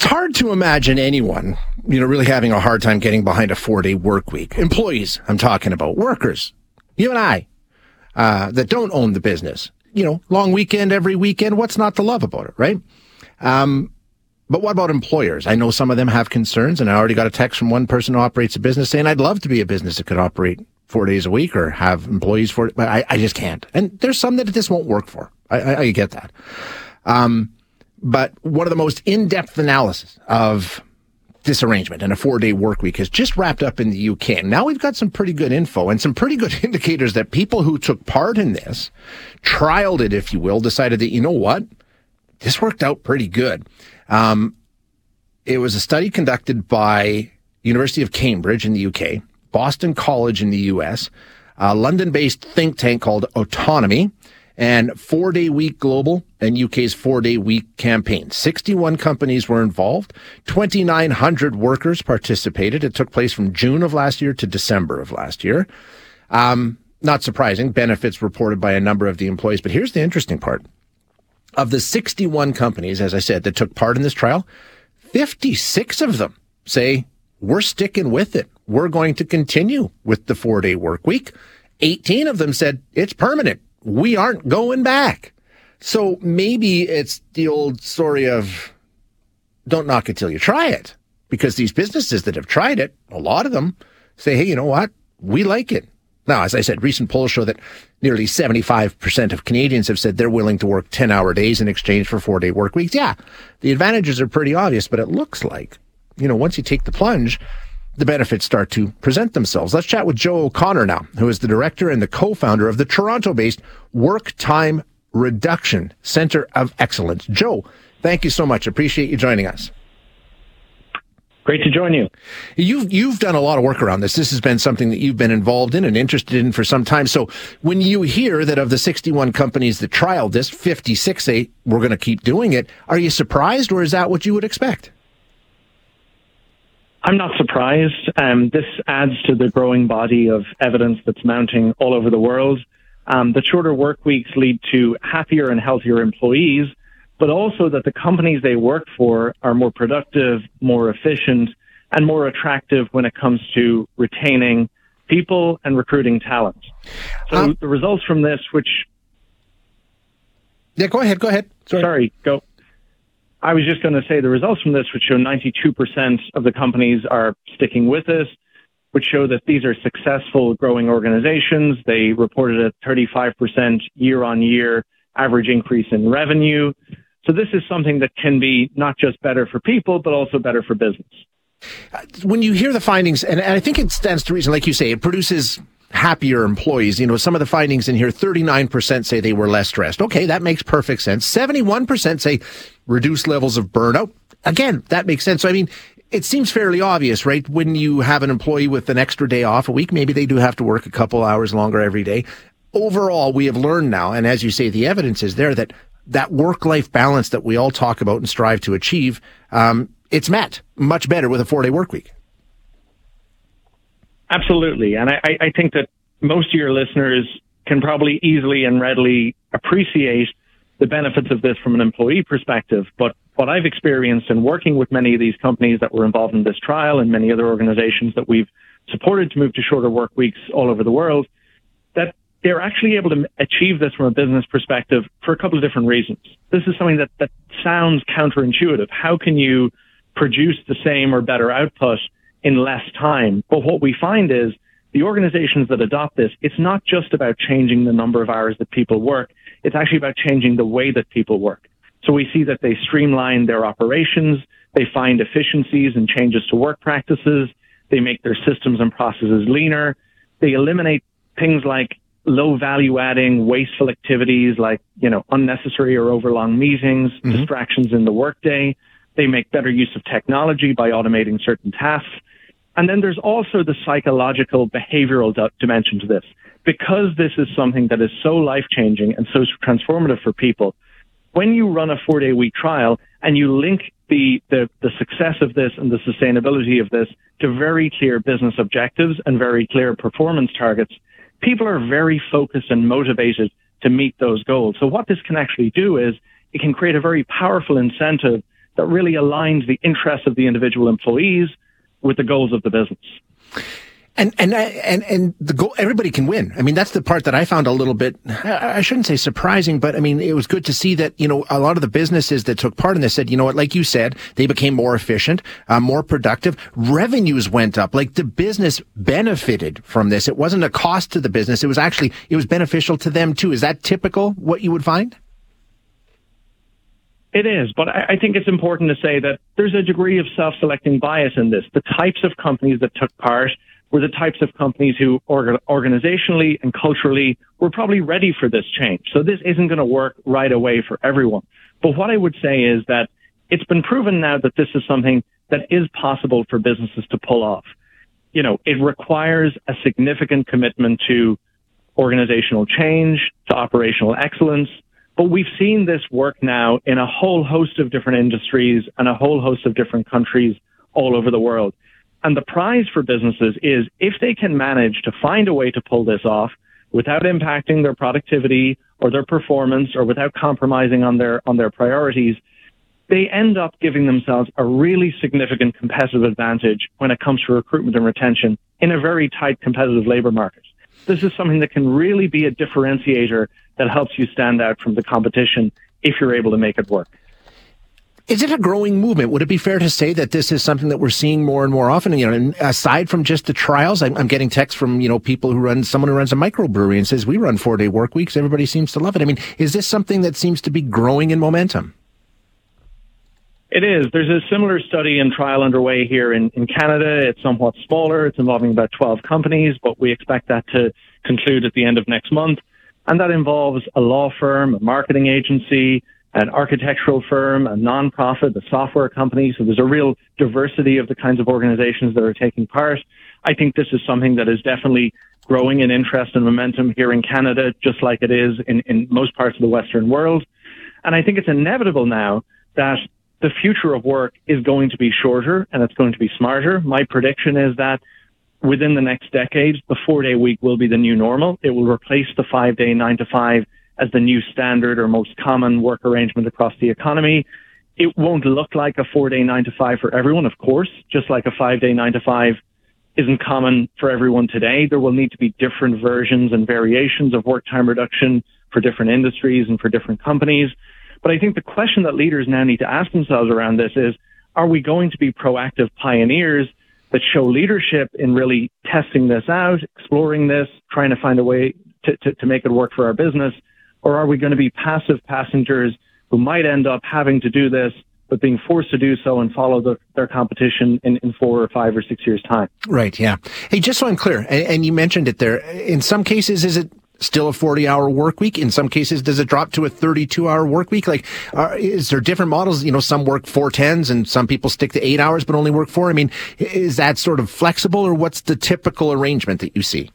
It's hard to imagine anyone, you know, really having a hard time getting behind a four day work week. Employees, I'm talking about, workers, you and I, uh, that don't own the business. You know, long weekend every weekend. What's not to love about it, right? Um, but what about employers? I know some of them have concerns, and I already got a text from one person who operates a business saying, I'd love to be a business that could operate four days a week or have employees for it, but I, I just can't. And there's some that this won't work for. I, I, I get that. Um, but one of the most in-depth analysis of this arrangement and a four-day work week has just wrapped up in the UK. Now we've got some pretty good info and some pretty good indicators that people who took part in this, trialed it, if you will, decided that, you know what? This worked out pretty good. Um, it was a study conducted by University of Cambridge in the UK, Boston College in the US, a London-based think tank called Autonomy, and four day week global and UK's four day week campaign. 61 companies were involved. 2,900 workers participated. It took place from June of last year to December of last year. Um, not surprising, benefits reported by a number of the employees. But here's the interesting part. Of the 61 companies, as I said, that took part in this trial, 56 of them say, we're sticking with it. We're going to continue with the four day work week. 18 of them said it's permanent we aren't going back. So maybe it's the old story of don't knock it till you try it. Because these businesses that have tried it, a lot of them say, hey, you know what? We like it. Now, as I said, recent polls show that nearly 75% of Canadians have said they're willing to work 10 hour days in exchange for four day work weeks. Yeah, the advantages are pretty obvious, but it looks like, you know, once you take the plunge, the benefits start to present themselves. Let's chat with Joe O'Connor now, who is the director and the co-founder of the Toronto-based Work Time Reduction Center of Excellence. Joe, thank you so much. Appreciate you joining us. Great to join you. You've you've done a lot of work around this. This has been something that you've been involved in and interested in for some time. So when you hear that of the 61 companies that trialed this, 56 say we're going to keep doing it, are you surprised or is that what you would expect? I'm not surprised. Um, this adds to the growing body of evidence that's mounting all over the world. Um, the shorter work weeks lead to happier and healthier employees, but also that the companies they work for are more productive, more efficient, and more attractive when it comes to retaining people and recruiting talent. So um, the results from this, which yeah, go ahead, go ahead. Sorry, Sorry go. I was just going to say the results from this would show 92% of the companies are sticking with this, which show that these are successful growing organizations. They reported a 35% year on year average increase in revenue. So this is something that can be not just better for people, but also better for business. When you hear the findings, and I think it stands to reason, like you say, it produces happier employees. You know, some of the findings in here, 39% say they were less stressed. Okay, that makes perfect sense. 71% say reduced levels of burnout. Again, that makes sense. So, I mean, it seems fairly obvious, right? When you have an employee with an extra day off a week, maybe they do have to work a couple hours longer every day. Overall, we have learned now, and as you say, the evidence is there that that work-life balance that we all talk about and strive to achieve, um, it's met much better with a four-day work week. Absolutely. And I, I think that most of your listeners can probably easily and readily appreciate the benefits of this from an employee perspective. But what I've experienced in working with many of these companies that were involved in this trial and many other organizations that we've supported to move to shorter work weeks all over the world, that they're actually able to achieve this from a business perspective for a couple of different reasons. This is something that, that sounds counterintuitive. How can you produce the same or better output in less time. But what we find is the organizations that adopt this, it's not just about changing the number of hours that people work. It's actually about changing the way that people work. So we see that they streamline their operations. They find efficiencies and changes to work practices. They make their systems and processes leaner. They eliminate things like low value adding, wasteful activities like, you know, unnecessary or overlong meetings, mm-hmm. distractions in the workday. They make better use of technology by automating certain tasks. And then there's also the psychological behavioral dimension to this. Because this is something that is so life changing and so transformative for people, when you run a four day week trial and you link the, the, the success of this and the sustainability of this to very clear business objectives and very clear performance targets, people are very focused and motivated to meet those goals. So what this can actually do is it can create a very powerful incentive that really aligns the interests of the individual employees with the goals of the business. And and and and the goal, everybody can win. I mean, that's the part that I found a little bit. I shouldn't say surprising, but I mean, it was good to see that you know a lot of the businesses that took part in this said, you know what, like you said, they became more efficient, uh, more productive. Revenues went up. Like the business benefited from this. It wasn't a cost to the business. It was actually it was beneficial to them too. Is that typical? What you would find? It is, but I think it's important to say that there's a degree of self-selecting bias in this. The types of companies that took part were the types of companies who organizationally and culturally were probably ready for this change. So this isn't going to work right away for everyone. But what I would say is that it's been proven now that this is something that is possible for businesses to pull off. You know, it requires a significant commitment to organizational change, to operational excellence. But we've seen this work now in a whole host of different industries and a whole host of different countries all over the world. And the prize for businesses is if they can manage to find a way to pull this off without impacting their productivity or their performance or without compromising on their, on their priorities, they end up giving themselves a really significant competitive advantage when it comes to recruitment and retention in a very tight competitive labor market. This is something that can really be a differentiator that helps you stand out from the competition if you're able to make it work. Is it a growing movement? Would it be fair to say that this is something that we're seeing more and more often? You know, aside from just the trials, I'm, I'm getting texts from you know people who run someone who runs a microbrewery and says we run four day work weeks. Everybody seems to love it. I mean, is this something that seems to be growing in momentum? It is. There's a similar study and trial underway here in, in Canada. It's somewhat smaller. It's involving about 12 companies, but we expect that to conclude at the end of next month. And that involves a law firm, a marketing agency, an architectural firm, a nonprofit, a software company. So there's a real diversity of the kinds of organizations that are taking part. I think this is something that is definitely growing in interest and momentum here in Canada, just like it is in, in most parts of the Western world. And I think it's inevitable now that the future of work is going to be shorter and it's going to be smarter. My prediction is that within the next decade, the four day week will be the new normal. It will replace the five day nine to five as the new standard or most common work arrangement across the economy. It won't look like a four day nine to five for everyone, of course, just like a five day nine to five isn't common for everyone today. There will need to be different versions and variations of work time reduction for different industries and for different companies. But I think the question that leaders now need to ask themselves around this is, are we going to be proactive pioneers that show leadership in really testing this out, exploring this, trying to find a way to, to, to make it work for our business? Or are we going to be passive passengers who might end up having to do this, but being forced to do so and follow the, their competition in, in four or five or six years' time? Right, yeah. Hey, just so I'm clear, and, and you mentioned it there, in some cases, is it still a 40 hour work week. In some cases, does it drop to a 32 hour work week? Like, are, is there different models? You know, some work four tens and some people stick to eight hours, but only work four. I mean, is that sort of flexible or what's the typical arrangement that you see?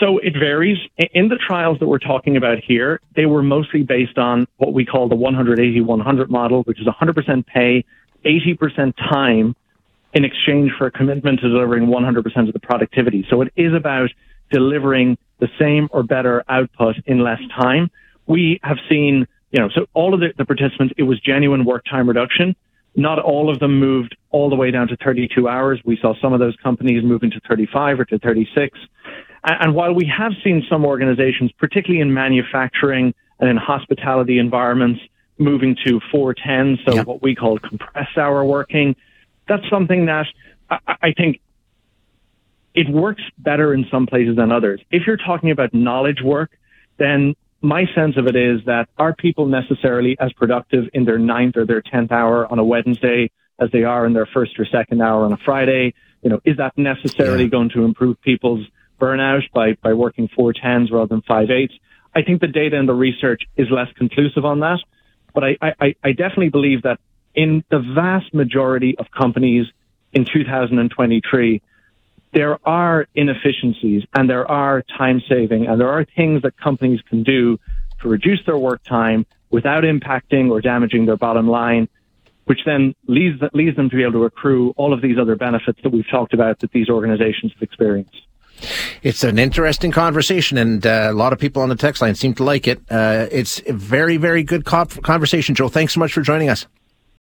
So it varies. In the trials that we're talking about here, they were mostly based on what we call the 180-100 model, which is 100% pay, 80% time in exchange for a commitment to delivering 100% of the productivity. So it is about delivering the same or better output in less time. We have seen, you know, so all of the, the participants, it was genuine work time reduction. Not all of them moved all the way down to 32 hours. We saw some of those companies moving to 35 or to 36. And while we have seen some organizations, particularly in manufacturing and in hospitality environments, moving to 410, so what we call compressed hour working, that's something that I, I think it works better in some places than others. If you're talking about knowledge work, then my sense of it is that are people necessarily as productive in their ninth or their tenth hour on a Wednesday as they are in their first or second hour on a Friday? You know, is that necessarily yeah. going to improve people's burnout by, by working four tens rather than five eights. I think the data and the research is less conclusive on that, but I, I, I definitely believe that in the vast majority of companies in 2023, there are inefficiencies and there are time saving and there are things that companies can do to reduce their work time without impacting or damaging their bottom line, which then leads, leads them to be able to accrue all of these other benefits that we've talked about that these organizations have experienced. It's an interesting conversation, and uh, a lot of people on the text line seem to like it. Uh, it's a very, very good conversation, Joe. Thanks so much for joining us.